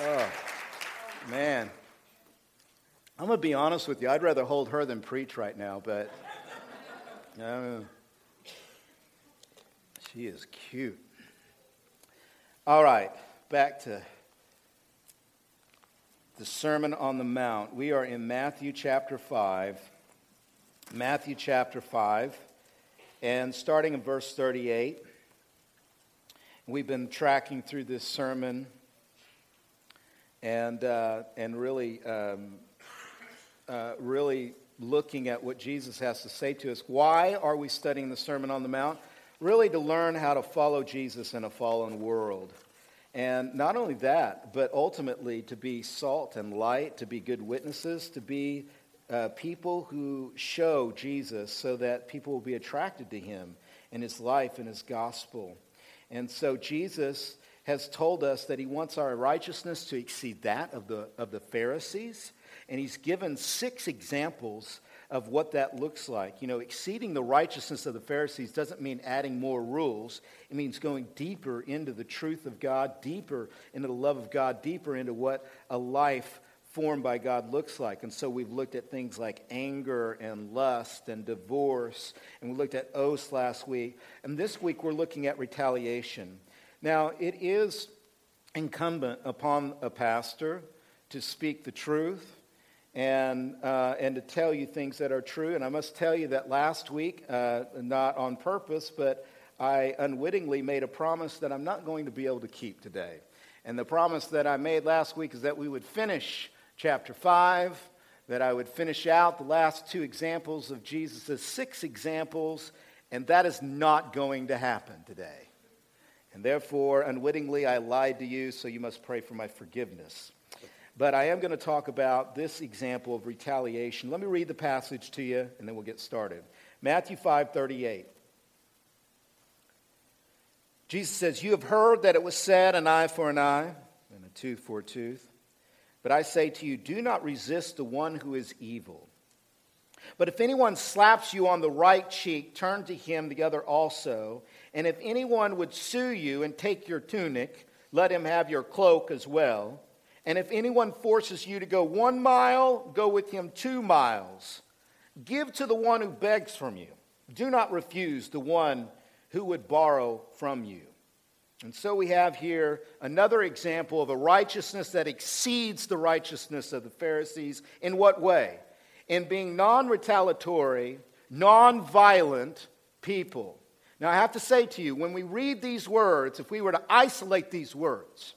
Oh, man. I'm going to be honest with you. I'd rather hold her than preach right now, but uh, she is cute. All right, back to the Sermon on the Mount. We are in Matthew chapter 5. Matthew chapter 5, and starting in verse 38. We've been tracking through this sermon and, uh, and really, um, uh, really looking at what Jesus has to say to us. Why are we studying the Sermon on the Mount? Really to learn how to follow Jesus in a fallen world. And not only that, but ultimately to be salt and light, to be good witnesses, to be uh, people who show Jesus so that people will be attracted to him and his life and his gospel. And so Jesus has told us that he wants our righteousness to exceed that of the, of the Pharisees. And he's given six examples of what that looks like. You know, exceeding the righteousness of the Pharisees doesn't mean adding more rules, it means going deeper into the truth of God, deeper into the love of God, deeper into what a life formed by God looks like. And so we've looked at things like anger and lust and divorce, and we looked at oaths last week. And this week we're looking at retaliation. Now, it is incumbent upon a pastor to speak the truth and, uh, and to tell you things that are true. And I must tell you that last week, uh, not on purpose, but I unwittingly made a promise that I'm not going to be able to keep today. And the promise that I made last week is that we would finish chapter 5, that I would finish out the last two examples of Jesus' six examples, and that is not going to happen today. And therefore, unwittingly, I lied to you, so you must pray for my forgiveness. But I am going to talk about this example of retaliation. Let me read the passage to you, and then we'll get started. Matthew 5 38. Jesus says, You have heard that it was said, an eye for an eye, and a tooth for a tooth. But I say to you, do not resist the one who is evil. But if anyone slaps you on the right cheek, turn to him the other also. And if anyone would sue you and take your tunic, let him have your cloak as well. And if anyone forces you to go one mile, go with him two miles. Give to the one who begs from you. Do not refuse the one who would borrow from you. And so we have here another example of a righteousness that exceeds the righteousness of the Pharisees. In what way? In being non retaliatory, non violent people. Now, I have to say to you, when we read these words, if we were to isolate these words,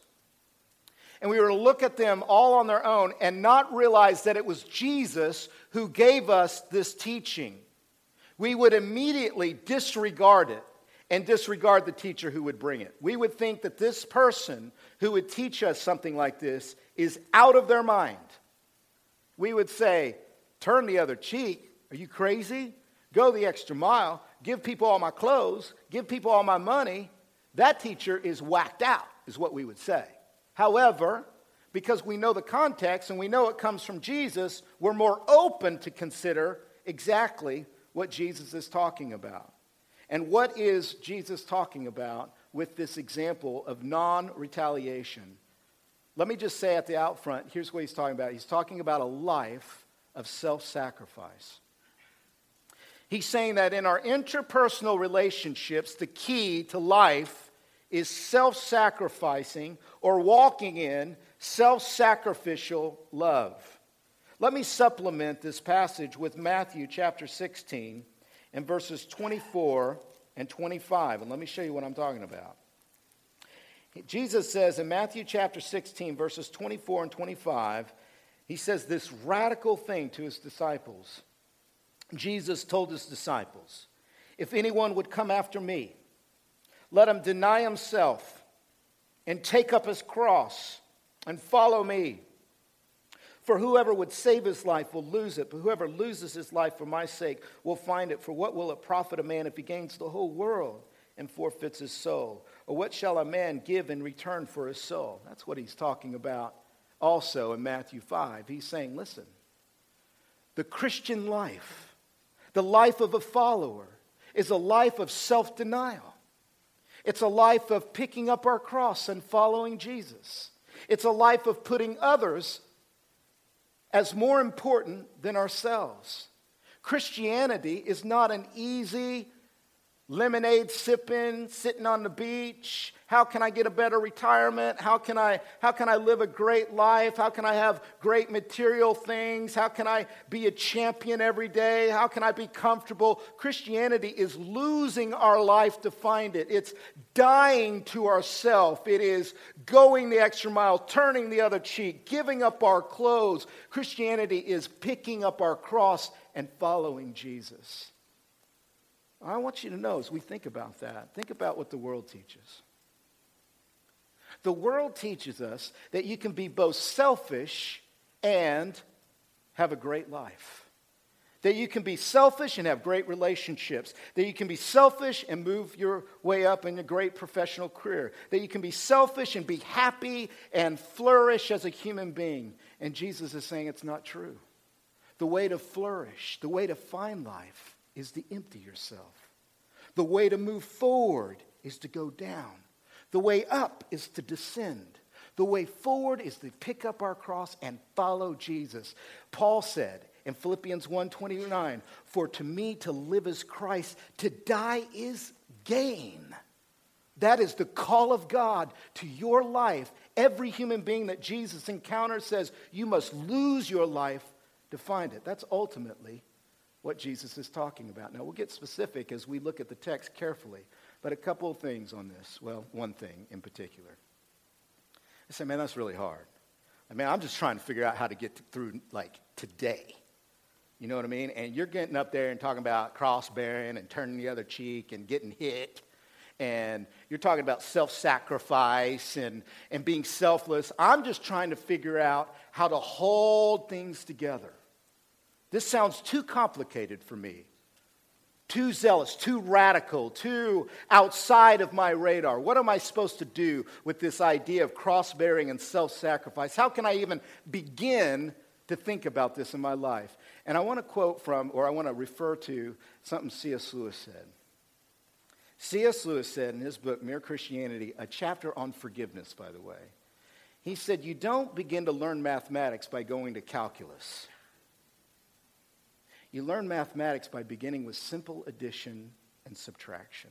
and we were to look at them all on their own and not realize that it was Jesus who gave us this teaching, we would immediately disregard it and disregard the teacher who would bring it. We would think that this person who would teach us something like this is out of their mind. We would say, Turn the other cheek. Are you crazy? Go the extra mile give people all my clothes, give people all my money, that teacher is whacked out, is what we would say. However, because we know the context and we know it comes from Jesus, we're more open to consider exactly what Jesus is talking about. And what is Jesus talking about with this example of non retaliation? Let me just say at the out front here's what he's talking about. He's talking about a life of self sacrifice. He's saying that in our interpersonal relationships, the key to life is self sacrificing or walking in self sacrificial love. Let me supplement this passage with Matthew chapter 16 and verses 24 and 25. And let me show you what I'm talking about. Jesus says in Matthew chapter 16, verses 24 and 25, he says this radical thing to his disciples. Jesus told his disciples, If anyone would come after me, let him deny himself and take up his cross and follow me. For whoever would save his life will lose it, but whoever loses his life for my sake will find it. For what will it profit a man if he gains the whole world and forfeits his soul? Or what shall a man give in return for his soul? That's what he's talking about also in Matthew 5. He's saying, listen, the Christian life the life of a follower is a life of self denial. It's a life of picking up our cross and following Jesus. It's a life of putting others as more important than ourselves. Christianity is not an easy, lemonade sipping, sitting on the beach. How can I get a better retirement? How can I, how can I live a great life? How can I have great material things? How can I be a champion every day? How can I be comfortable? Christianity is losing our life to find it. It's dying to ourself. It is going the extra mile, turning the other cheek, giving up our clothes. Christianity is picking up our cross and following Jesus. I want you to know as we think about that, think about what the world teaches. The world teaches us that you can be both selfish and have a great life. That you can be selfish and have great relationships. That you can be selfish and move your way up in a great professional career. That you can be selfish and be happy and flourish as a human being. And Jesus is saying it's not true. The way to flourish, the way to find life, is to empty yourself. The way to move forward is to go down. The way up is to descend. The way forward is to pick up our cross and follow Jesus. Paul said in Philippians 1:29, "For to me to live is Christ, to die is gain." That is the call of God to your life. Every human being that Jesus encounters says, You must lose your life to find it. That's ultimately what Jesus is talking about. Now, we'll get specific as we look at the text carefully, but a couple of things on this. Well, one thing in particular. I say, man, that's really hard. I mean, I'm just trying to figure out how to get through, like, today. You know what I mean? And you're getting up there and talking about cross bearing and turning the other cheek and getting hit. And you're talking about self sacrifice and, and being selfless. I'm just trying to figure out how to hold things together. This sounds too complicated for me, too zealous, too radical, too outside of my radar. What am I supposed to do with this idea of cross bearing and self sacrifice? How can I even begin to think about this in my life? And I want to quote from, or I want to refer to something C.S. Lewis said. C.S. Lewis said in his book, Mere Christianity, a chapter on forgiveness, by the way. He said, You don't begin to learn mathematics by going to calculus. You learn mathematics by beginning with simple addition and subtraction.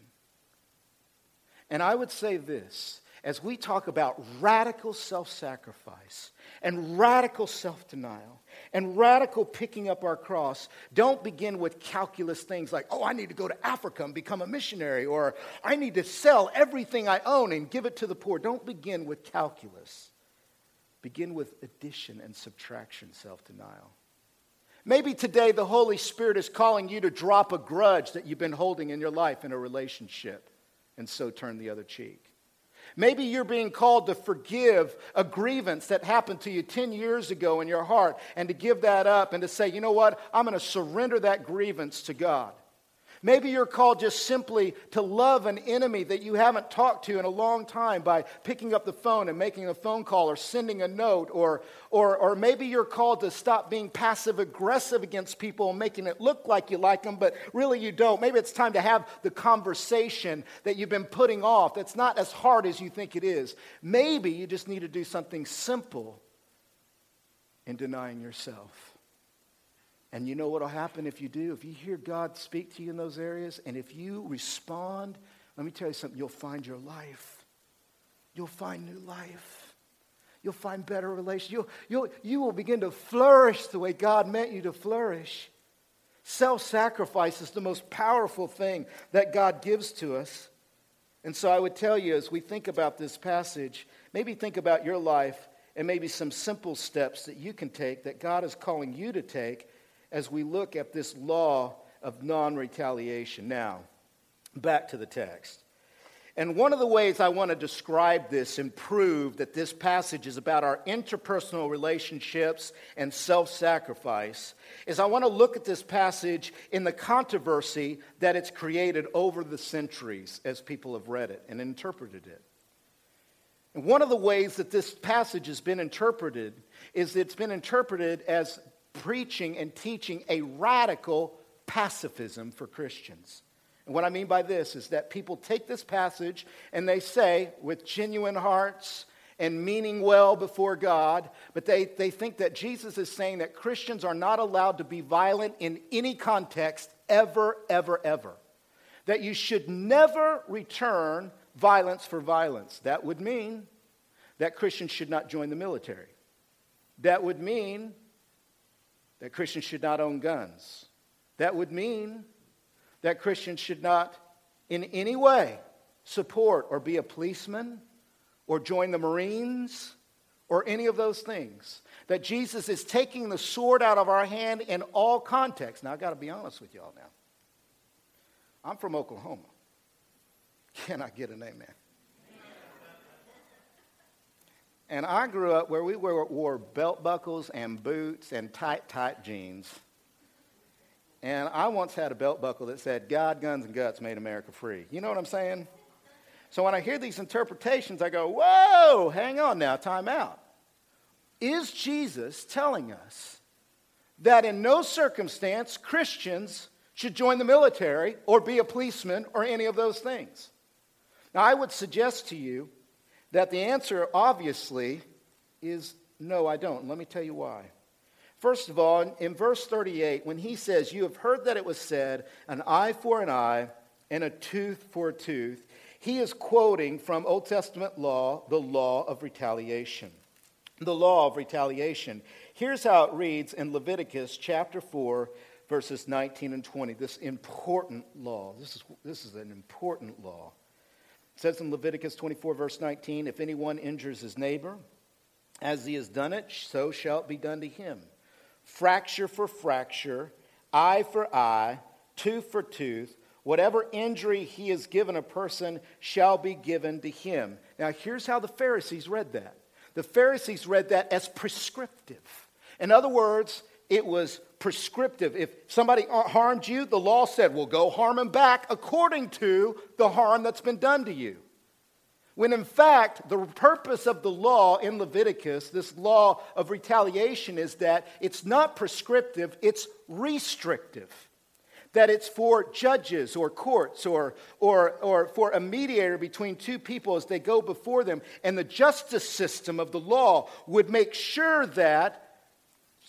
And I would say this as we talk about radical self sacrifice and radical self denial and radical picking up our cross, don't begin with calculus things like, oh, I need to go to Africa and become a missionary, or I need to sell everything I own and give it to the poor. Don't begin with calculus. Begin with addition and subtraction self denial. Maybe today the Holy Spirit is calling you to drop a grudge that you've been holding in your life in a relationship and so turn the other cheek. Maybe you're being called to forgive a grievance that happened to you 10 years ago in your heart and to give that up and to say, you know what, I'm going to surrender that grievance to God. Maybe you're called just simply to love an enemy that you haven't talked to in a long time by picking up the phone and making a phone call or sending a note. Or, or, or maybe you're called to stop being passive aggressive against people and making it look like you like them, but really you don't. Maybe it's time to have the conversation that you've been putting off that's not as hard as you think it is. Maybe you just need to do something simple in denying yourself. And you know what will happen if you do? If you hear God speak to you in those areas, and if you respond, let me tell you something, you'll find your life. You'll find new life. You'll find better relations. You'll, you'll, you will begin to flourish the way God meant you to flourish. Self sacrifice is the most powerful thing that God gives to us. And so I would tell you, as we think about this passage, maybe think about your life and maybe some simple steps that you can take that God is calling you to take as we look at this law of non retaliation. Now, back to the text. And one of the ways I want to describe this and prove that this passage is about our interpersonal relationships and self sacrifice is I want to look at this passage in the controversy that it's created over the centuries as people have read it and interpreted it. And one of the ways that this passage has been interpreted is it's been interpreted as preaching and teaching a radical pacifism for Christians. And what I mean by this is that people take this passage and they say, with genuine hearts and meaning well before God, but they, they think that Jesus is saying that Christians are not allowed to be violent in any context ever, ever, ever. That you should never return violence for violence. That would mean that Christians should not join the military. That would mean that Christians should not own guns. That would mean that Christians should not in any way support or be a policeman or join the Marines or any of those things. That Jesus is taking the sword out of our hand in all contexts. Now, I've got to be honest with y'all now. I'm from Oklahoma. Can I get an amen? And I grew up where we wore belt buckles and boots and tight, tight jeans. And I once had a belt buckle that said, God, guns, and guts made America free. You know what I'm saying? So when I hear these interpretations, I go, whoa, hang on now, time out. Is Jesus telling us that in no circumstance Christians should join the military or be a policeman or any of those things? Now, I would suggest to you that the answer, obviously, is no, I don't. Let me tell you why. First of all, in verse 38, when he says, You have heard that it was said, an eye for an eye and a tooth for a tooth, he is quoting from Old Testament law, the law of retaliation. The law of retaliation. Here's how it reads in Leviticus chapter 4, verses 19 and 20. This important law. This is, this is an important law. It says in Leviticus 24, verse 19, if anyone injures his neighbor, as he has done it, so shall it be done to him. Fracture for fracture, eye for eye, tooth for tooth, Whatever injury he has given a person shall be given to him. Now, here's how the Pharisees read that the Pharisees read that as prescriptive. In other words, it was prescriptive. If somebody harmed you, the law said, well, go harm them back according to the harm that's been done to you. When in fact, the purpose of the law in Leviticus, this law of retaliation, is that it's not prescriptive, it's restrictive that it's for judges or courts or, or, or for a mediator between two people as they go before them. And the justice system of the law would make sure that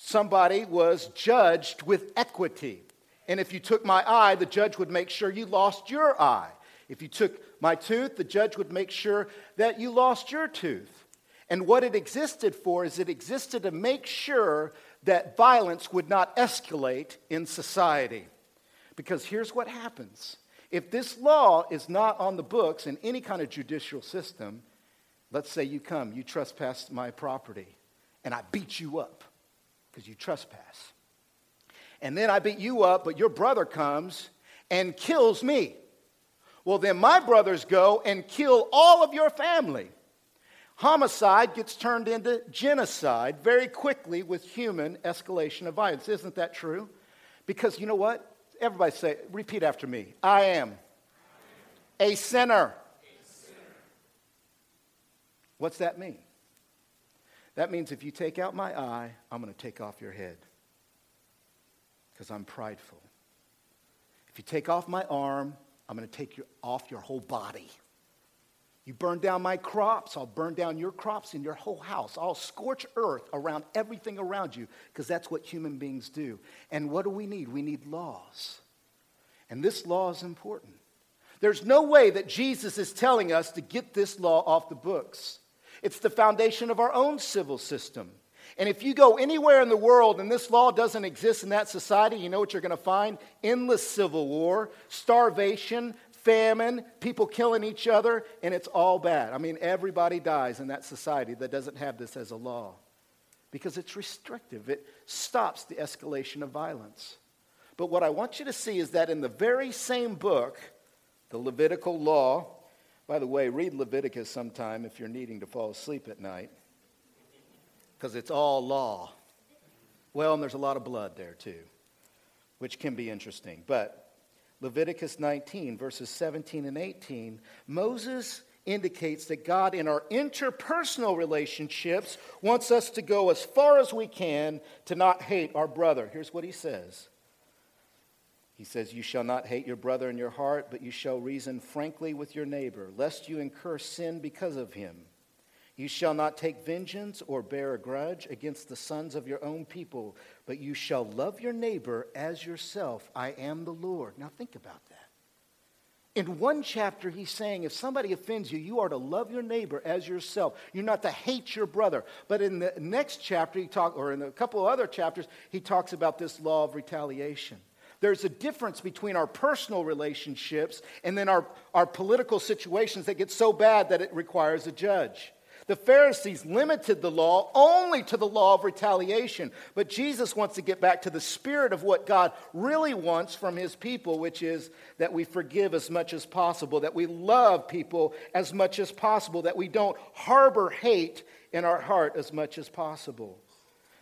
somebody was judged with equity. And if you took my eye, the judge would make sure you lost your eye. If you took my tooth, the judge would make sure that you lost your tooth. And what it existed for is it existed to make sure that violence would not escalate in society. Because here's what happens if this law is not on the books in any kind of judicial system, let's say you come, you trespass my property, and I beat you up because you trespass. And then I beat you up, but your brother comes and kills me. Well, then my brothers go and kill all of your family. Homicide gets turned into genocide very quickly with human escalation of violence. Isn't that true? Because you know what? Everybody say, repeat after me. I am a sinner. What's that mean? That means if you take out my eye, I'm going to take off your head because I'm prideful. If you take off my arm, I'm going to take you off your whole body. You burn down my crops, I'll burn down your crops and your whole house. I'll scorch earth around everything around you because that's what human beings do. And what do we need? We need laws. And this law is important. There's no way that Jesus is telling us to get this law off the books. It's the foundation of our own civil system. And if you go anywhere in the world and this law doesn't exist in that society, you know what you're going to find? Endless civil war, starvation, famine, people killing each other, and it's all bad. I mean, everybody dies in that society that doesn't have this as a law because it's restrictive, it stops the escalation of violence. But what I want you to see is that in the very same book, the Levitical law, by the way, read Leviticus sometime if you're needing to fall asleep at night, because it's all law. Well, and there's a lot of blood there too, which can be interesting. But Leviticus 19, verses 17 and 18, Moses indicates that God, in our interpersonal relationships, wants us to go as far as we can to not hate our brother. Here's what he says He says, You shall not hate your brother in your heart, but you shall reason frankly with your neighbor, lest you incur sin because of him. You shall not take vengeance or bear a grudge against the sons of your own people, but you shall love your neighbor as yourself. I am the Lord. Now think about that. In one chapter, he's saying if somebody offends you, you are to love your neighbor as yourself. You're not to hate your brother. But in the next chapter, he talk, or in a couple of other chapters, he talks about this law of retaliation. There's a difference between our personal relationships and then our, our political situations that get so bad that it requires a judge. The Pharisees limited the law only to the law of retaliation. But Jesus wants to get back to the spirit of what God really wants from his people, which is that we forgive as much as possible, that we love people as much as possible, that we don't harbor hate in our heart as much as possible.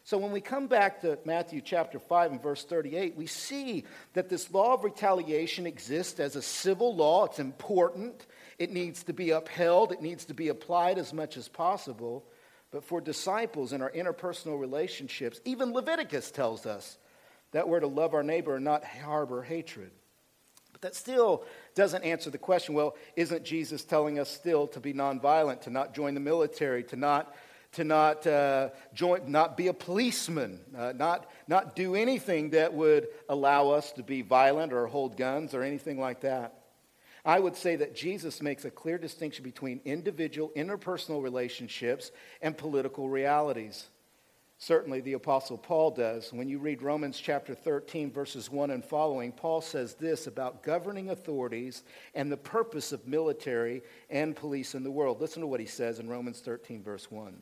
So when we come back to Matthew chapter 5 and verse 38, we see that this law of retaliation exists as a civil law. It's important. It needs to be upheld. It needs to be applied as much as possible. But for disciples in our interpersonal relationships, even Leviticus tells us that we're to love our neighbor and not harbor hatred. But that still doesn't answer the question well, isn't Jesus telling us still to be nonviolent, to not join the military, to not to not uh, join, not be a policeman, uh, not, not do anything that would allow us to be violent or hold guns or anything like that. I would say that Jesus makes a clear distinction between individual, interpersonal relationships and political realities. Certainly, the Apostle Paul does. When you read Romans chapter 13, verses 1 and following, Paul says this about governing authorities and the purpose of military and police in the world. Listen to what he says in Romans 13, verse 1.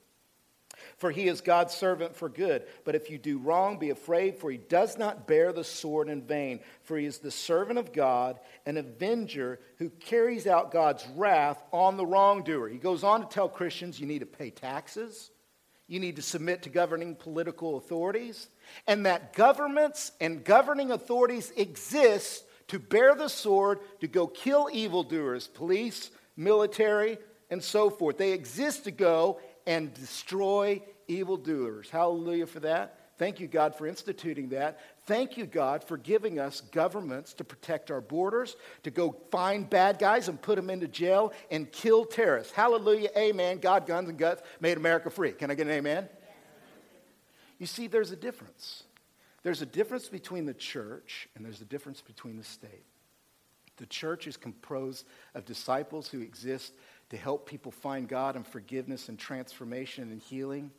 For he is God's servant for good. But if you do wrong, be afraid, for he does not bear the sword in vain. For he is the servant of God, an avenger who carries out God's wrath on the wrongdoer. He goes on to tell Christians you need to pay taxes, you need to submit to governing political authorities, and that governments and governing authorities exist to bear the sword to go kill evildoers, police, military, and so forth. They exist to go and destroy evildoers. Hallelujah for that. Thank you, God, for instituting that. Thank you, God, for giving us governments to protect our borders, to go find bad guys and put them into jail and kill terrorists. Hallelujah, amen. God, guns, and guts made America free. Can I get an amen? You see, there's a difference. There's a difference between the church and there's a difference between the state. The church is composed of disciples who exist to help people find God and forgiveness and transformation and healing.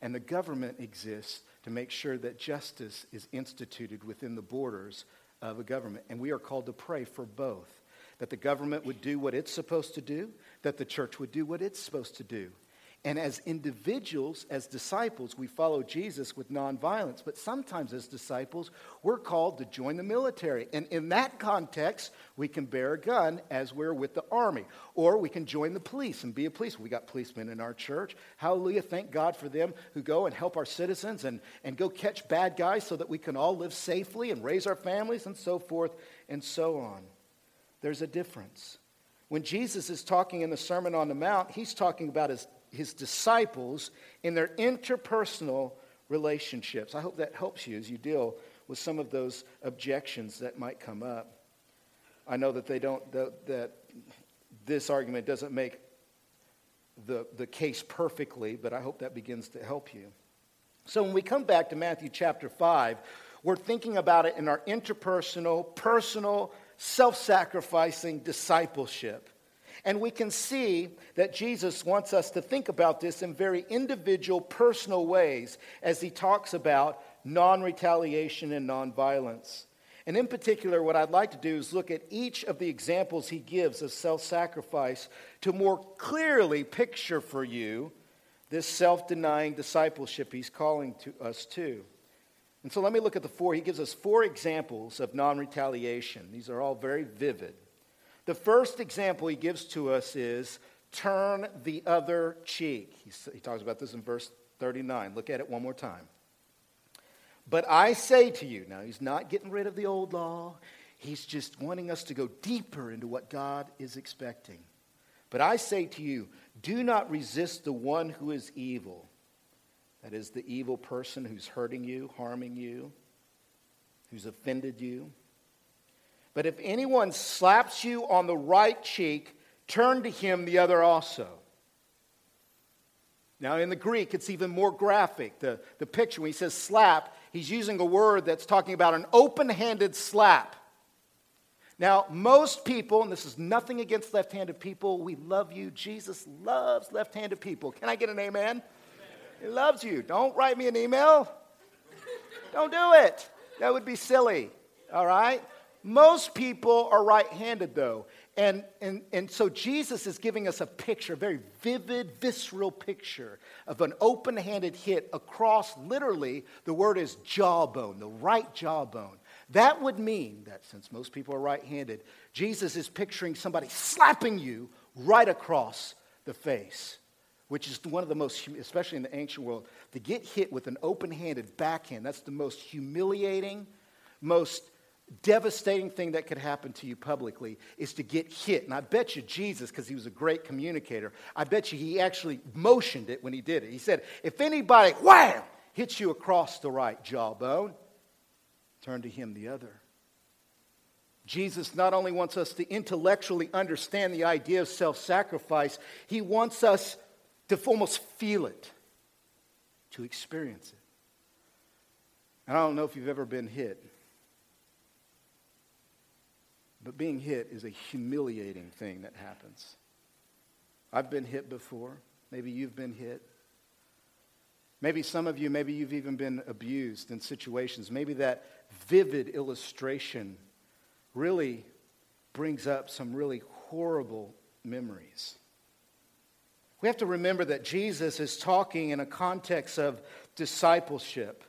And the government exists to make sure that justice is instituted within the borders of a government. And we are called to pray for both that the government would do what it's supposed to do, that the church would do what it's supposed to do. And as individuals, as disciples, we follow Jesus with nonviolence. But sometimes, as disciples, we're called to join the military. And in that context, we can bear a gun as we're with the army. Or we can join the police and be a police. We got policemen in our church. Hallelujah. Thank God for them who go and help our citizens and, and go catch bad guys so that we can all live safely and raise our families and so forth and so on. There's a difference. When Jesus is talking in the Sermon on the Mount, he's talking about his his disciples in their interpersonal relationships. I hope that helps you as you deal with some of those objections that might come up. I know that they don't that, this argument doesn't make the, the case perfectly, but I hope that begins to help you. So when we come back to Matthew chapter 5, we're thinking about it in our interpersonal, personal, self sacrificing discipleship. And we can see that Jesus wants us to think about this in very individual, personal ways as he talks about non retaliation and non-violence. And in particular, what I'd like to do is look at each of the examples he gives of self sacrifice to more clearly picture for you this self denying discipleship he's calling to us to. And so let me look at the four. He gives us four examples of non retaliation. These are all very vivid. The first example he gives to us is turn the other cheek. He, talks about this in verse 39. Look at it one more time. But I say to you, now he's not getting rid of the old law, he's just wanting us to go deeper into what God is expecting. But I say to you, do not resist the one who is evil. That is, the evil person who's hurting you, harming you, who's offended you. But if anyone slaps you on the right cheek, turn to him the other also. Now, in the Greek, it's even more graphic. The, the picture, when he says slap, he's using a word that's talking about an open handed slap. Now, most people, and this is nothing against left handed people, we love you. Jesus loves left handed people. Can I get an amen? amen? He loves you. Don't write me an email. Don't do it. That would be silly. All right? Most people are right handed, though. And, and, and so Jesus is giving us a picture, a very vivid, visceral picture of an open handed hit across literally, the word is jawbone, the right jawbone. That would mean that since most people are right handed, Jesus is picturing somebody slapping you right across the face, which is one of the most, especially in the ancient world, to get hit with an open handed backhand, that's the most humiliating, most devastating thing that could happen to you publicly is to get hit. And I bet you Jesus, because he was a great communicator, I bet you he actually motioned it when he did it. He said, if anybody, wham, hits you across the right jawbone, turn to him the other. Jesus not only wants us to intellectually understand the idea of self sacrifice, he wants us to almost feel it, to experience it. And I don't know if you've ever been hit. But being hit is a humiliating thing that happens. I've been hit before. Maybe you've been hit. Maybe some of you, maybe you've even been abused in situations. Maybe that vivid illustration really brings up some really horrible memories. We have to remember that Jesus is talking in a context of discipleship.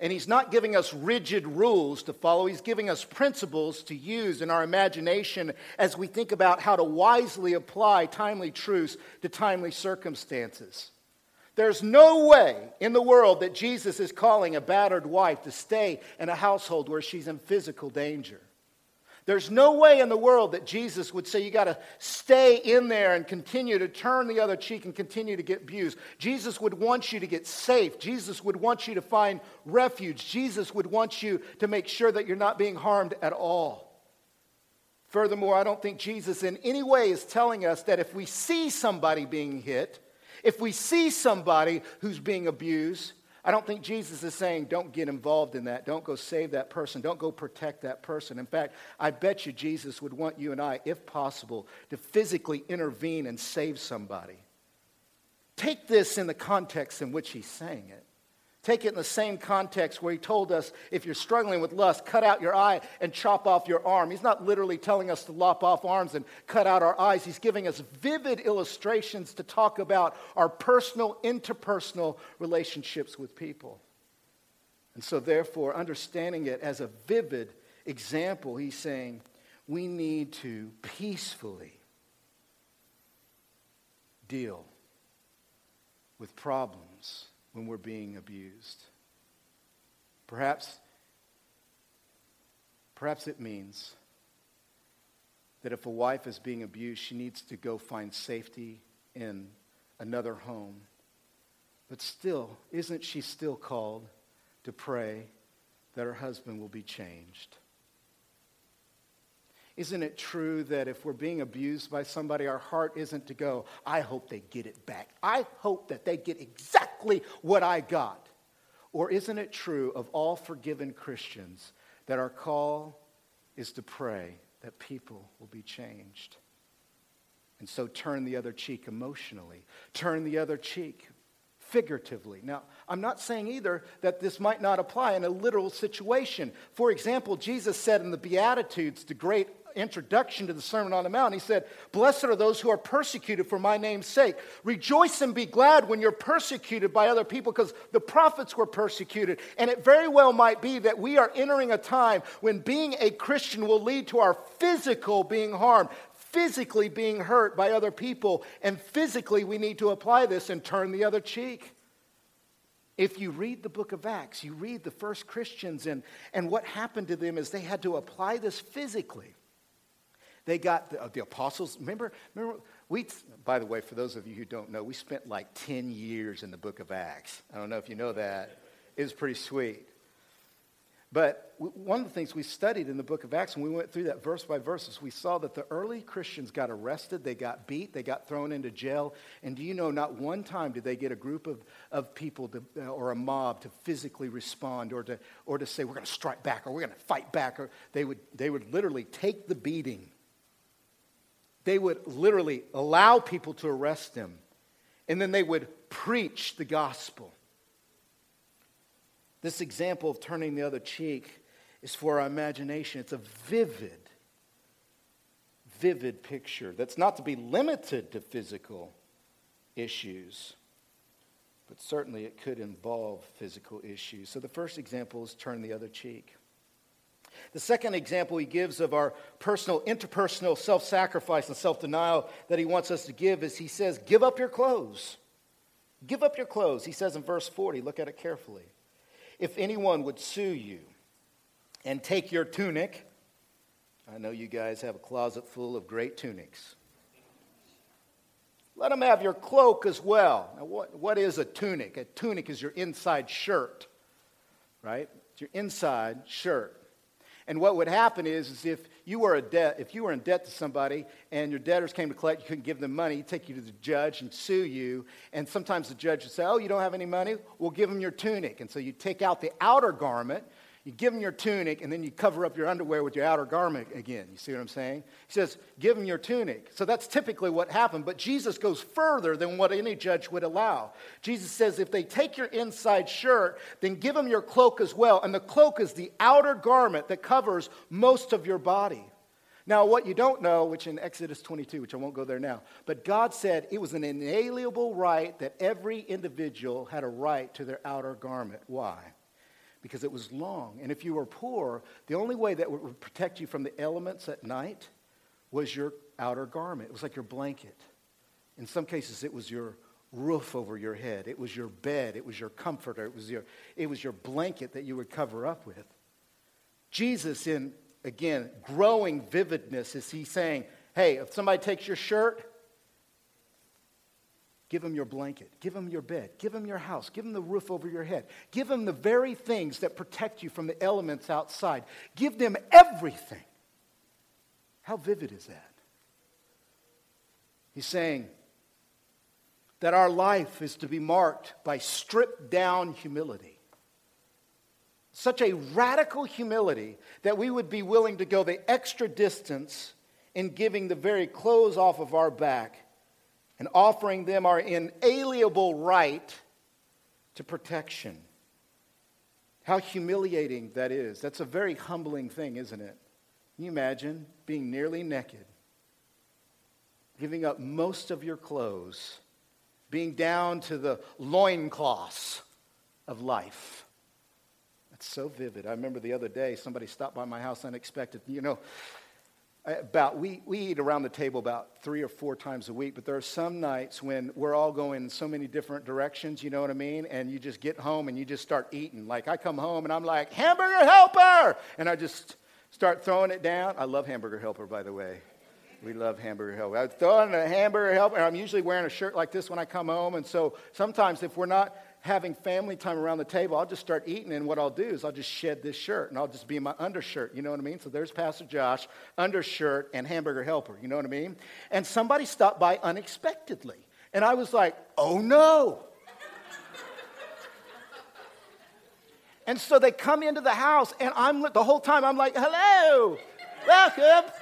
And he's not giving us rigid rules to follow, he's giving us principles to use in our imagination as we think about how to wisely apply timely truths to timely circumstances. There's no way in the world that Jesus is calling a battered wife to stay in a household where she's in physical danger. There's no way in the world that Jesus would say you got to stay in there and continue to turn the other cheek and continue to get abused. Jesus would want you to get safe. Jesus would want you to find refuge. Jesus would want you to make sure that you're not being harmed at all. Furthermore, I don't think Jesus in any way is telling us that if we see somebody being hit, if we see somebody who's being abused, I don't think Jesus is saying, don't get involved in that. Don't go save that person. Don't go protect that person. In fact, I bet you Jesus would want you and I, if possible, to physically intervene and save somebody. Take this in the context in which he's saying it. Take it in the same context where he told us if you're struggling with lust, cut out your eye and chop off your arm. He's not literally telling us to lop off arms and cut out our eyes. He's giving us vivid illustrations to talk about our personal, interpersonal relationships with people. And so, therefore, understanding it as a vivid example, he's saying we need to peacefully deal with problems when we're being abused. Perhaps, perhaps it means that if a wife is being abused, she needs to go find safety in another home. But still, isn't she still called to pray that her husband will be changed? Isn't it true that if we're being abused by somebody, our heart isn't to go, I hope they get it back. I hope that they get exactly what I got. Or isn't it true of all forgiven Christians that our call is to pray that people will be changed? And so turn the other cheek emotionally, turn the other cheek figuratively. Now, I'm not saying either that this might not apply in a literal situation. For example, Jesus said in the Beatitudes, the great introduction to the Sermon on the Mount, he said, Blessed are those who are persecuted for my name's sake. Rejoice and be glad when you're persecuted by other people because the prophets were persecuted. And it very well might be that we are entering a time when being a Christian will lead to our physical being harmed, physically being hurt by other people, and physically we need to apply this and turn the other cheek. If you read the book of Acts, you read the first Christians, and, and what happened to them is they had to apply this physically. They got the, the, apostles. Remember, remember, we, by the way, for those of you who don't know, we spent like 10 years in the book of Acts. I don't know if you know that. It was pretty sweet. But one of the things we studied in the book of Acts, when we went through that verse by verses, we saw that the early Christians got arrested, they got beat, they got thrown into jail. And do you know, not one time did they get a group of, of people to, uh, or a mob to physically respond or to, or to say, we're going to strike back or we're going to fight back. Or they would, they would literally take the beating. They would literally allow people to arrest them. And then they would preach the gospel. This example of turning the other cheek is for our imagination. It's a vivid, vivid picture that's not to be limited to physical issues, but certainly it could involve physical issues. So the first example is turn the other cheek. The second example he gives of our personal, interpersonal self sacrifice and self denial that he wants us to give is he says, Give up your clothes. Give up your clothes. He says in verse 40, look at it carefully. If anyone would sue you and take your tunic, I know you guys have a closet full of great tunics. Let them have your cloak as well. Now, what, what is a tunic? A tunic is your inside shirt, right? It's your inside shirt. And what would happen is, is if you were a debt, if you were in debt to somebody and your debtors came to collect, you couldn't give them money, he'd take you to the judge and sue you. And sometimes the judge would say, Oh, you don't have any money? We'll give them your tunic. And so you take out the outer garment, you give them your tunic, and then you cover up your underwear with your outer garment again. You see what I'm saying? He says, Give them your tunic. So that's typically what happened. But Jesus goes further than what any judge would allow. Jesus says, If they take your inside shirt, then give them your cloak as well. And the cloak is the outer garment that covers most of your body. Now, what you don't know, which in Exodus 22, which I won't go there now, but God said it was an inalienable right that every individual had a right to their outer garment. Why? Because it was long. And if you were poor, the only way that would protect you from the elements at night was your outer garment. It was like your blanket. In some cases, it was your roof over your head. It was your bed. It was your comforter. It was your, it was your blanket that you would cover up with. Jesus, in, again, growing vividness, is he saying, hey, if somebody takes your shirt, Give them your blanket. Give them your bed. Give them your house. Give them the roof over your head. Give them the very things that protect you from the elements outside. Give them everything. How vivid is that? He's saying that our life is to be marked by stripped down humility. Such a radical humility that we would be willing to go the extra distance in giving the very clothes off of our back and offering them our inalienable right to protection. How humiliating that is. That's a very humbling thing, isn't it? Can you imagine being nearly naked, giving up most of your clothes, being down to the loincloths of life? That's so vivid. I remember the other day somebody stopped by my house unexpected. You know, about we, we eat around the table about three or four times a week but there are some nights when we're all going in so many different directions you know what i mean? And you just get home and you just start eating. Like i come home and i'm like hamburger helper! And i just start throwing it down. I love hamburger helper by the way. We love hamburger helper. I throw in a hamburger helper and i'm usually wearing a shirt like this when i come home. And so sometimes if we're not having family time around the table, I'll just start eating, and what I'll do is I'll just shed this shirt, and I'll just be in my undershirt. You know what I mean? So there's Pastor Josh, undershirt, and hamburger helper. You know what I mean? And somebody stopped by unexpectedly, and I was like, oh no. and so they come into the house, and I'm the whole time I'm like, hello, welcome.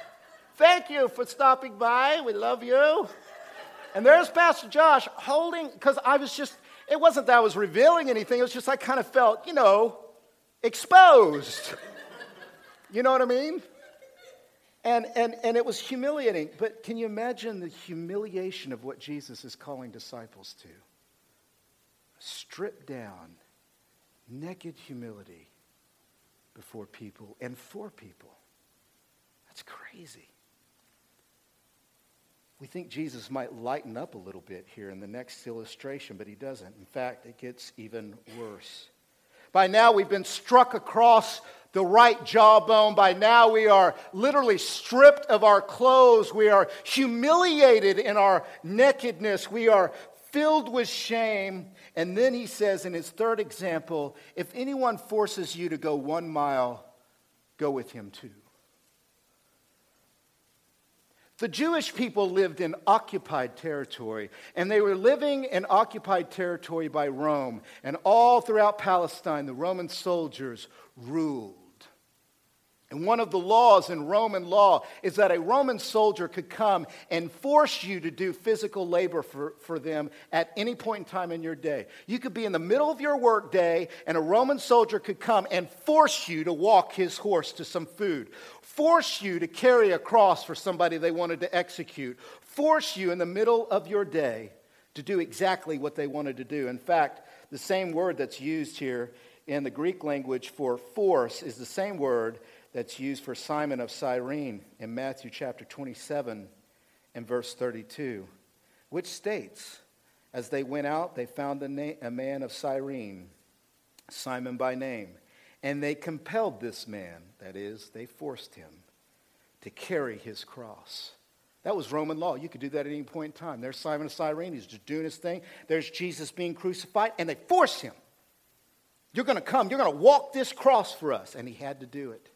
Thank you for stopping by. We love you. And there's Pastor Josh holding, because I was just, it wasn't that I was revealing anything, it was just I kind of felt, you know, exposed. you know what I mean? And, and, and it was humiliating. But can you imagine the humiliation of what Jesus is calling disciples to? Stripped down, naked humility before people and for people. That's crazy. We think Jesus might lighten up a little bit here in the next illustration, but he doesn't. In fact, it gets even worse. By now, we've been struck across the right jawbone. By now, we are literally stripped of our clothes. We are humiliated in our nakedness. We are filled with shame. And then he says in his third example if anyone forces you to go one mile, go with him too. The Jewish people lived in occupied territory, and they were living in occupied territory by Rome. And all throughout Palestine, the Roman soldiers ruled. And one of the laws in Roman law is that a Roman soldier could come and force you to do physical labor for, for them at any point in time in your day. You could be in the middle of your work day, and a Roman soldier could come and force you to walk his horse to some food, force you to carry a cross for somebody they wanted to execute, force you in the middle of your day to do exactly what they wanted to do. In fact, the same word that's used here in the Greek language for force is the same word that's used for Simon of Cyrene in Matthew chapter 27 and verse 32, which states, As they went out, they found a, man of Cyrene, Simon by name, and they compelled this man, that is, they forced him, to carry his cross. That was Roman law. You could do that at any point in time. There's Simon of Cyrene, he's just doing his thing. There's Jesus being crucified, and they force him. You're going to come, you're going to walk this cross for us. And he had to do it.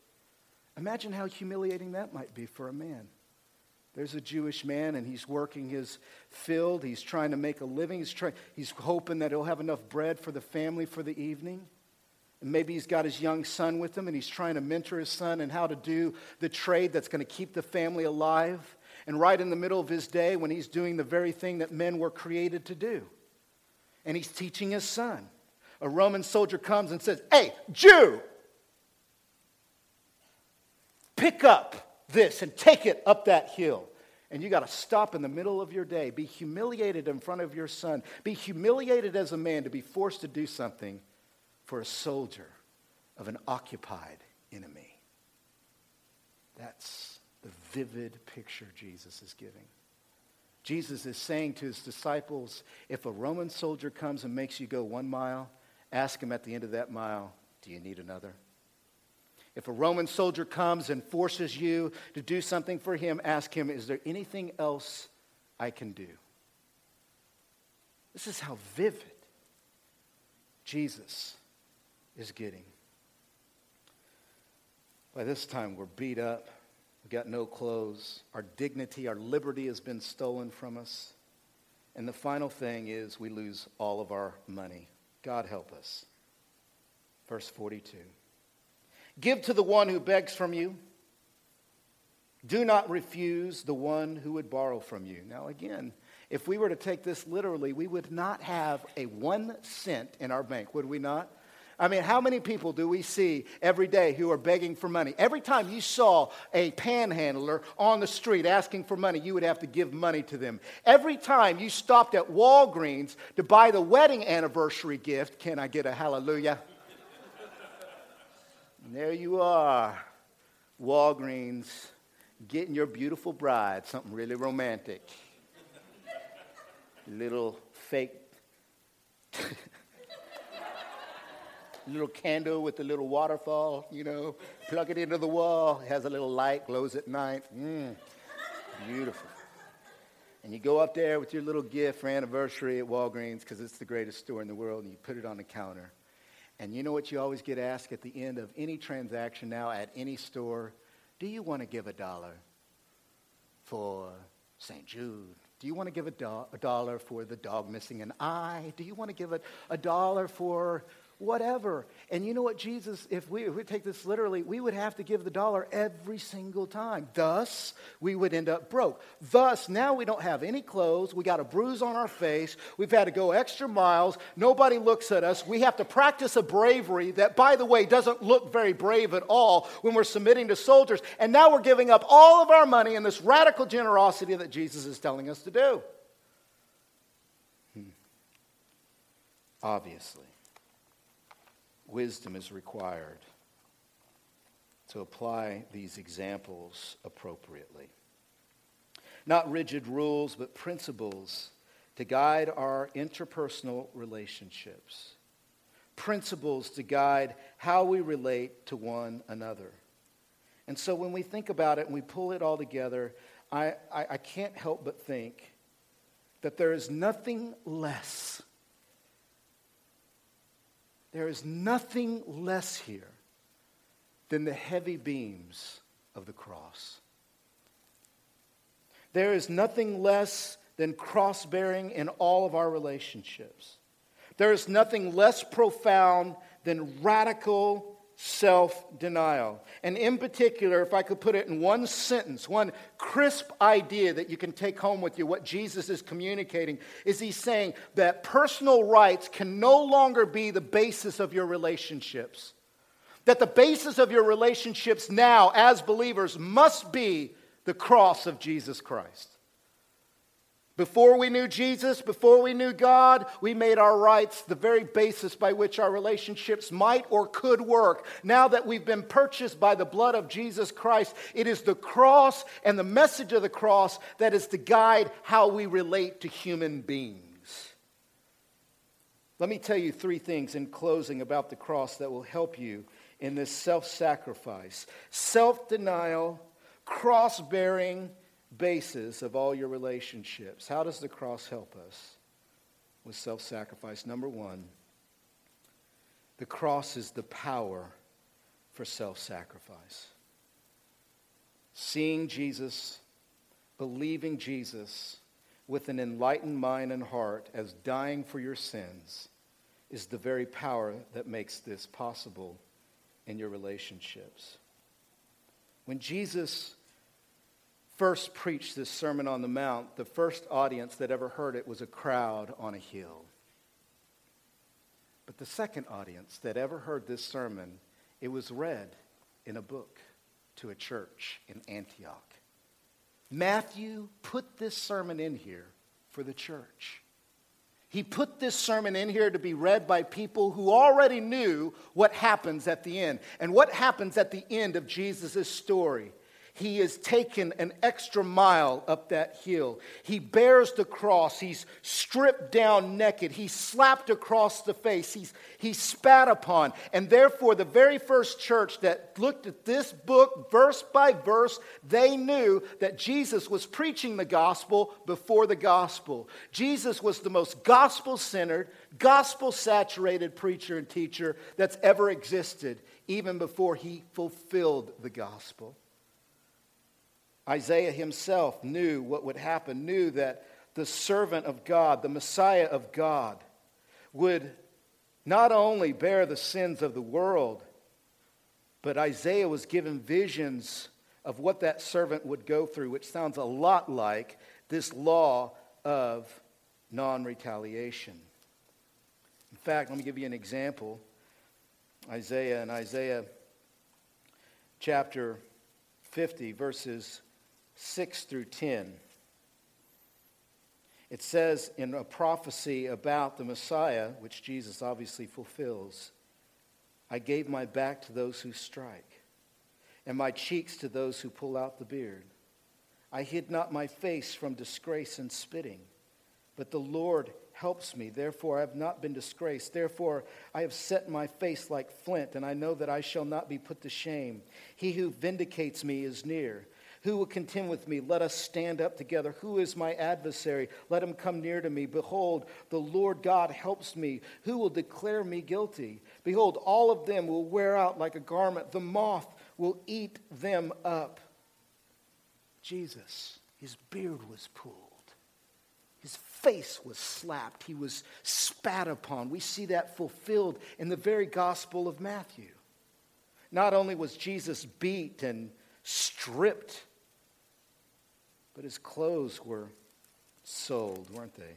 Imagine how humiliating that might be for a man. There's a Jewish man and he's working his field. He's trying to make a living. He's, trying, he's hoping that he'll have enough bread for the family for the evening. And maybe he's got his young son with him and he's trying to mentor his son in how to do the trade that's going to keep the family alive. And right in the middle of his day, when he's doing the very thing that men were created to do, and he's teaching his son, a Roman soldier comes and says, Hey, Jew, pick up this and take it up that hill. And you got to stop in the middle of your day, be humiliated in front of your son, be humiliated as a man to be forced to do something for a soldier of an occupied enemy. That's the vivid picture Jesus is giving. Jesus is saying to his disciples if a Roman soldier comes and makes you go one mile, ask him at the end of that mile, do you need another? If a Roman soldier comes and forces you to do something for him, ask him, Is there anything else I can do? This is how vivid Jesus is getting. By this time, we're beat up. We've got no clothes. Our dignity, our liberty has been stolen from us. And the final thing is we lose all of our money. God help us. Verse 42. Give to the one who begs from you. Do not refuse the one who would borrow from you. Now, again, if we were to take this literally, we would not have a one cent in our bank, would we not? I mean, how many people do we see every day who are begging for money? Every time you saw a panhandler on the street asking for money, you would have to give money to them. Every time you stopped at Walgreens to buy the wedding anniversary gift, can I get a hallelujah? There you are, Walgreens, getting your beautiful bride something really romantic. little fake, little candle with a little waterfall, you know, plug it into the wall, it has a little light, glows at night. Mmm, beautiful. And you go up there with your little gift for anniversary at Walgreens because it's the greatest store in the world, and you put it on the counter. And you know what you always get asked at the end of any transaction now at any store? Do you want to give a dollar for St. Jude? Do you want to give a, do- a dollar for the dog missing an eye? Do you want to give a, a dollar for whatever. And you know what, Jesus, if we, if we take this literally, we would have to give the dollar every single time. Thus, we would end up broke. Thus, now we don't have any clothes. We got a bruise on our face. We've had to go extra miles. Nobody looks at us. We have to practice a bravery that, by the way, doesn't look very brave at all when we're submitting to soldiers. And now we're giving up all of our money in this radical generosity that Jesus is telling us to do. Hmm. Obviously wisdom is required to apply these examples appropriately. not rigid rules, but principles to guide our interpersonal relationships, principles to guide how we relate to one another. And so when we think about it and we pull it all together, I, I, I can't help but think that there is nothing less. There is nothing less here than the heavy beams of the cross. There is nothing less than cross bearing in all of our relationships. There is nothing less profound than radical self denial. And in particular, if I could put it in one sentence, one crisp idea that you can take home with you, what Jesus is communicating is he's saying that personal rights can no longer be the basis of your relationships. That the basis of your relationships now, as believers, must be the cross of Jesus Christ. Before we knew Jesus, before we knew God, we made our rights the very basis by which our relationships might or could work. Now that we've been purchased by the blood of Jesus Christ, it is the cross and the message of the cross that is to guide how we relate to human beings. Let me tell you three things in closing about the cross that will help you in this self sacrifice self denial, cross bearing, basis of all your relationships. How does the cross help us with self sacrifice? Number one, the cross is the power for self sacrifice. Seeing Jesus, believing Jesus with an enlightened mind and heart as dying for your sins is the very power that makes this possible in your relationships. When Jesus first preached this Sermon on the Mount, the first audience that ever heard it was a crowd on a hill. But the second audience that ever heard this sermon, it was read in a book to a church in Antioch. Matthew put this sermon in here for the church. He put this sermon in here to be read by people who already knew what happens at the end. And what happens at the end of Jesus' story he is taken an extra mile up that hill. He bears the cross. He's stripped down naked. He's slapped across the face. He's, he's spat upon. And therefore, the very first church that looked at this book verse by verse, they knew that Jesus was preaching the gospel before the gospel. Jesus was the most gospel centered, gospel saturated preacher and teacher that's ever existed, even before he fulfilled the gospel. Isaiah himself knew what would happen, knew that the servant of God, the Messiah of God, would not only bear the sins of the world, but Isaiah was given visions of what that servant would go through, which sounds a lot like this law of non retaliation. In fact, let me give you an example. Isaiah and Isaiah chapter 50, verses 6 through 10. It says in a prophecy about the Messiah, which Jesus obviously fulfills I gave my back to those who strike, and my cheeks to those who pull out the beard. I hid not my face from disgrace and spitting, but the Lord helps me. Therefore, I have not been disgraced. Therefore, I have set my face like flint, and I know that I shall not be put to shame. He who vindicates me is near. Who will contend with me? Let us stand up together. Who is my adversary? Let him come near to me. Behold, the Lord God helps me. Who will declare me guilty? Behold, all of them will wear out like a garment. The moth will eat them up. Jesus, his beard was pulled. His face was slapped. He was spat upon. We see that fulfilled in the very Gospel of Matthew. Not only was Jesus beat and stripped but his clothes were sold, weren't they?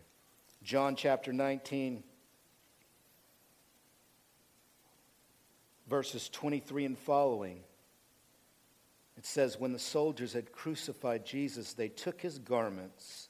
John chapter 19, verses 23 and following. It says, When the soldiers had crucified Jesus, they took his garments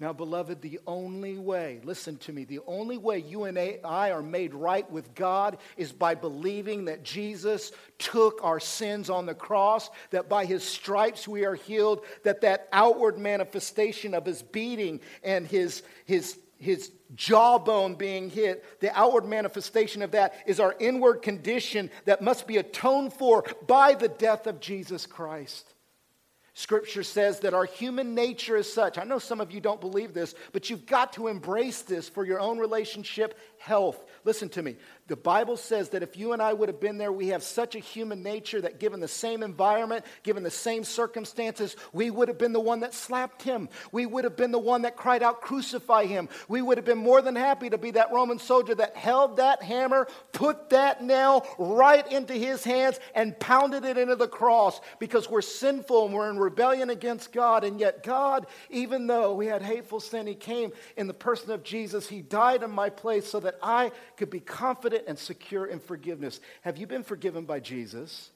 Now, beloved, the only way, listen to me, the only way you and I are made right with God is by believing that Jesus took our sins on the cross, that by his stripes we are healed, that that outward manifestation of his beating and his, his, his jawbone being hit, the outward manifestation of that is our inward condition that must be atoned for by the death of Jesus Christ. Scripture says that our human nature is such. I know some of you don't believe this, but you've got to embrace this for your own relationship health. Listen to me. The Bible says that if you and I would have been there, we have such a human nature that given the same environment, given the same circumstances, we would have been the one that slapped him. We would have been the one that cried out, Crucify him. We would have been more than happy to be that Roman soldier that held that hammer, put that nail right into his hands, and pounded it into the cross because we're sinful and we're in rebellion against God. And yet, God, even though we had hateful sin, He came in the person of Jesus. He died in my place so that I could be confident and secure in forgiveness. Have you been forgiven by Jesus?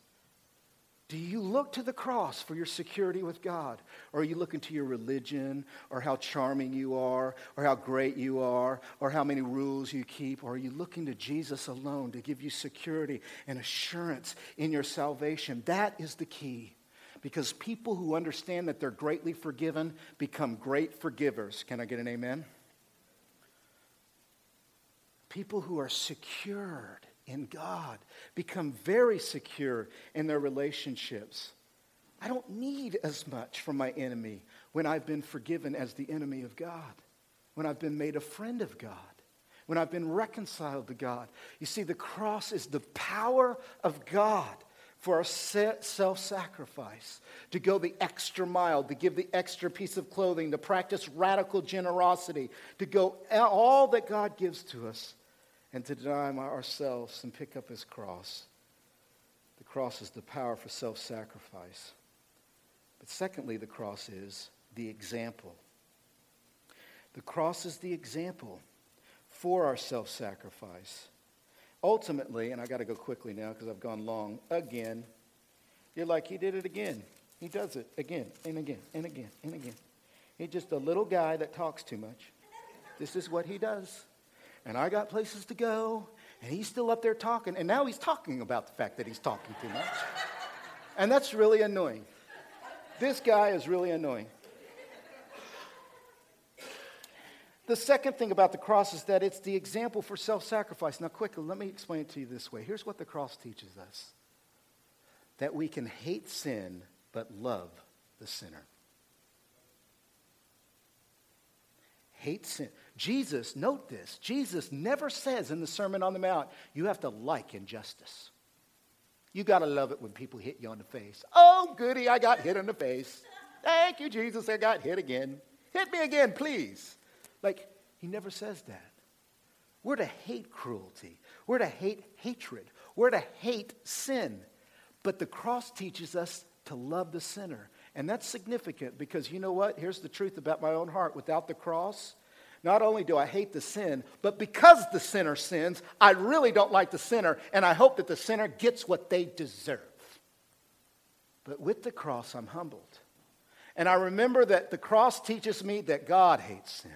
Do you look to the cross for your security with God? Or are you looking to your religion, or how charming you are, or how great you are, or how many rules you keep? Or are you looking to Jesus alone to give you security and assurance in your salvation? That is the key. Because people who understand that they're greatly forgiven become great forgivers. Can I get an amen? People who are secured in God become very secure in their relationships. I don't need as much from my enemy when I've been forgiven as the enemy of God, when I've been made a friend of God, when I've been reconciled to God. You see, the cross is the power of God for our self sacrifice, to go the extra mile, to give the extra piece of clothing, to practice radical generosity, to go all that God gives to us and to deny ourselves and pick up his cross. The cross is the power for self sacrifice. But secondly, the cross is the example. The cross is the example for our self sacrifice. Ultimately, and I got to go quickly now because I've gone long, again, you're like, he did it again. He does it again and again and again and again. He's just a little guy that talks too much. This is what he does and I got places to go, and he's still up there talking, and now he's talking about the fact that he's talking too much. and that's really annoying. This guy is really annoying. The second thing about the cross is that it's the example for self sacrifice. Now, quickly, let me explain it to you this way. Here's what the cross teaches us that we can hate sin but love the sinner. Hate sin. Jesus, note this, Jesus never says in the Sermon on the Mount, you have to like injustice. You got to love it when people hit you on the face. Oh, goody, I got hit in the face. Thank you, Jesus, I got hit again. Hit me again, please. Like, he never says that. We're to hate cruelty. We're to hate hatred. We're to hate sin. But the cross teaches us to love the sinner. And that's significant because you know what? Here's the truth about my own heart. Without the cross, not only do I hate the sin, but because the sinner sins, I really don't like the sinner, and I hope that the sinner gets what they deserve. But with the cross, I'm humbled. And I remember that the cross teaches me that God hates sin.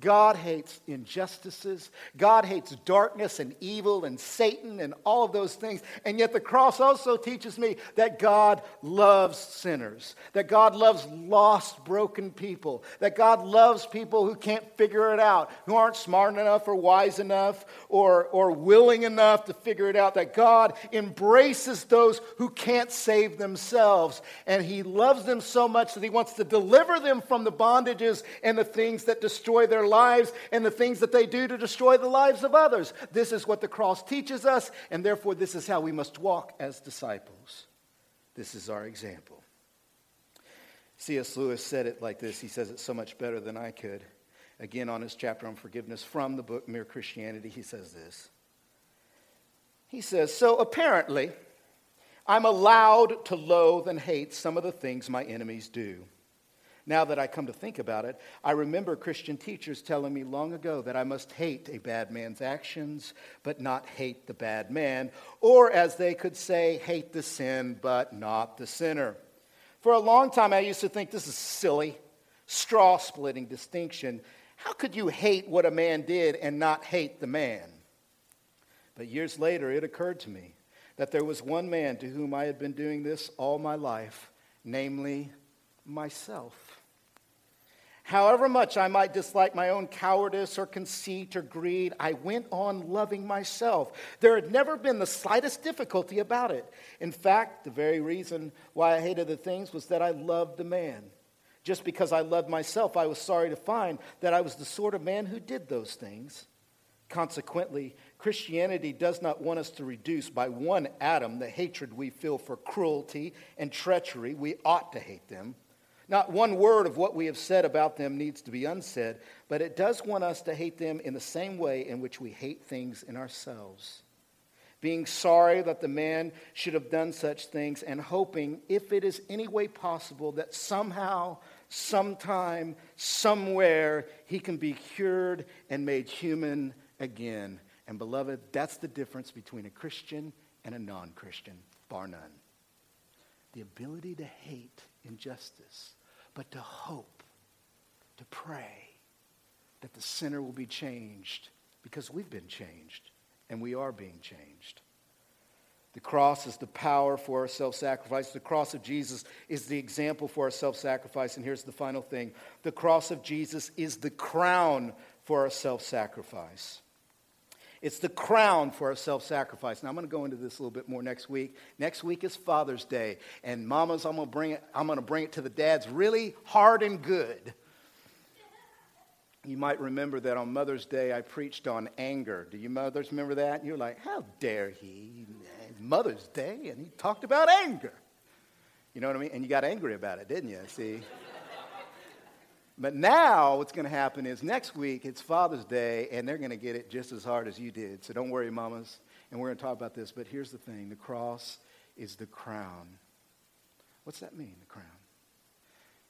God hates injustices. God hates darkness and evil and Satan and all of those things. And yet the cross also teaches me that God loves sinners, that God loves lost, broken people, that God loves people who can't figure it out, who aren't smart enough or wise enough or, or willing enough to figure it out, that God embraces those who can't save themselves. And He loves them so much that He wants to deliver them from the bondages and the things that destroy their lives and the things that they do to destroy the lives of others. This is what the cross teaches us, and therefore, this is how we must walk as disciples. This is our example. C.S. Lewis said it like this. He says it so much better than I could. Again, on his chapter on forgiveness from the book Mere Christianity, he says this He says, So apparently, I'm allowed to loathe and hate some of the things my enemies do. Now that I come to think about it, I remember Christian teachers telling me long ago that I must hate a bad man's actions, but not hate the bad man, or as they could say, hate the sin, but not the sinner. For a long time, I used to think this is silly, straw splitting distinction. How could you hate what a man did and not hate the man? But years later, it occurred to me that there was one man to whom I had been doing this all my life, namely myself. However much I might dislike my own cowardice or conceit or greed, I went on loving myself. There had never been the slightest difficulty about it. In fact, the very reason why I hated the things was that I loved the man. Just because I loved myself, I was sorry to find that I was the sort of man who did those things. Consequently, Christianity does not want us to reduce by one atom the hatred we feel for cruelty and treachery. We ought to hate them. Not one word of what we have said about them needs to be unsaid, but it does want us to hate them in the same way in which we hate things in ourselves. Being sorry that the man should have done such things and hoping, if it is any way possible, that somehow, sometime, somewhere, he can be cured and made human again. And beloved, that's the difference between a Christian and a non Christian, bar none. The ability to hate injustice but to hope, to pray that the sinner will be changed because we've been changed and we are being changed. The cross is the power for our self sacrifice. The cross of Jesus is the example for our self sacrifice. And here's the final thing the cross of Jesus is the crown for our self sacrifice. It's the crown for our self sacrifice. Now, I'm going to go into this a little bit more next week. Next week is Father's Day. And mamas, I'm going to bring it, I'm going to bring it to the dads really hard and good. You might remember that on Mother's Day I preached on anger. Do you mothers remember that? You're like, how dare he? Mother's Day, and he talked about anger. You know what I mean? And you got angry about it, didn't you? See? But now what's going to happen is next week it's Father's Day, and they're going to get it just as hard as you did. So don't worry, mamas. And we're going to talk about this. But here's the thing the cross is the crown. What's that mean, the crown?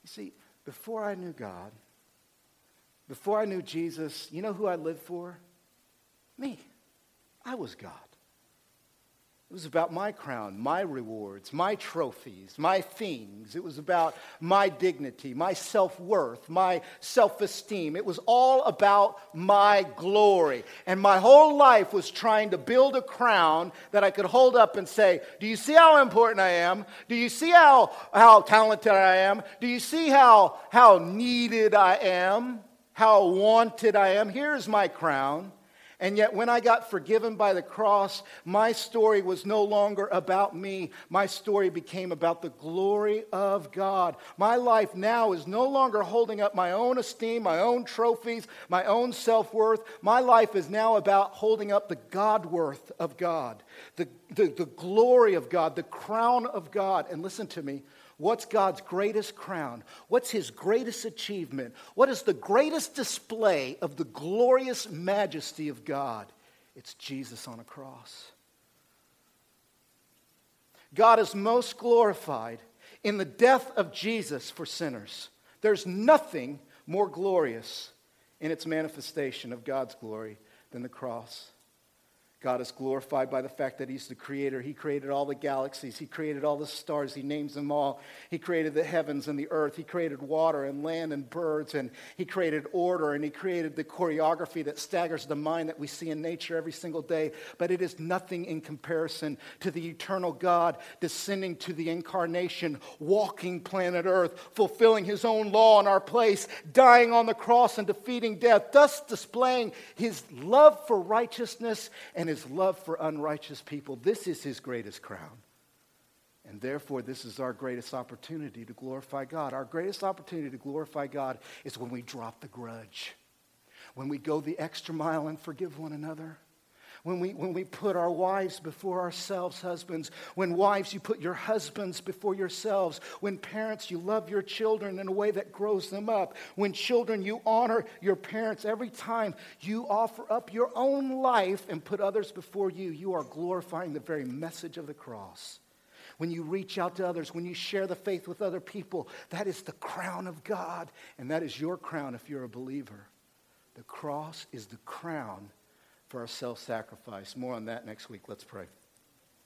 You see, before I knew God, before I knew Jesus, you know who I lived for? Me. I was God. It was about my crown, my rewards, my trophies, my things. It was about my dignity, my self worth, my self esteem. It was all about my glory. And my whole life was trying to build a crown that I could hold up and say, Do you see how important I am? Do you see how, how talented I am? Do you see how, how needed I am? How wanted I am? Here's my crown. And yet, when I got forgiven by the cross, my story was no longer about me. My story became about the glory of God. My life now is no longer holding up my own esteem, my own trophies, my own self worth. My life is now about holding up the God worth of God, the, the, the glory of God, the crown of God. And listen to me. What's God's greatest crown? What's his greatest achievement? What is the greatest display of the glorious majesty of God? It's Jesus on a cross. God is most glorified in the death of Jesus for sinners. There's nothing more glorious in its manifestation of God's glory than the cross. God is glorified by the fact that He's the creator. He created all the galaxies, He created all the stars, He names them all. He created the heavens and the earth, He created water and land and birds, and He created order, and He created the choreography that staggers the mind that we see in nature every single day. But it is nothing in comparison to the eternal God descending to the incarnation, walking planet earth, fulfilling His own law in our place, dying on the cross and defeating death, thus displaying His love for righteousness and his love for unrighteous people. This is his greatest crown. And therefore, this is our greatest opportunity to glorify God. Our greatest opportunity to glorify God is when we drop the grudge, when we go the extra mile and forgive one another, when we, when we put our wives before ourselves, husbands. When wives, you put your husbands before yourselves. When parents, you love your children in a way that grows them up. When children, you honor your parents. Every time you offer up your own life and put others before you, you are glorifying the very message of the cross. When you reach out to others, when you share the faith with other people, that is the crown of God, and that is your crown if you're a believer. The cross is the crown for our self sacrifice. More on that next week. Let's pray.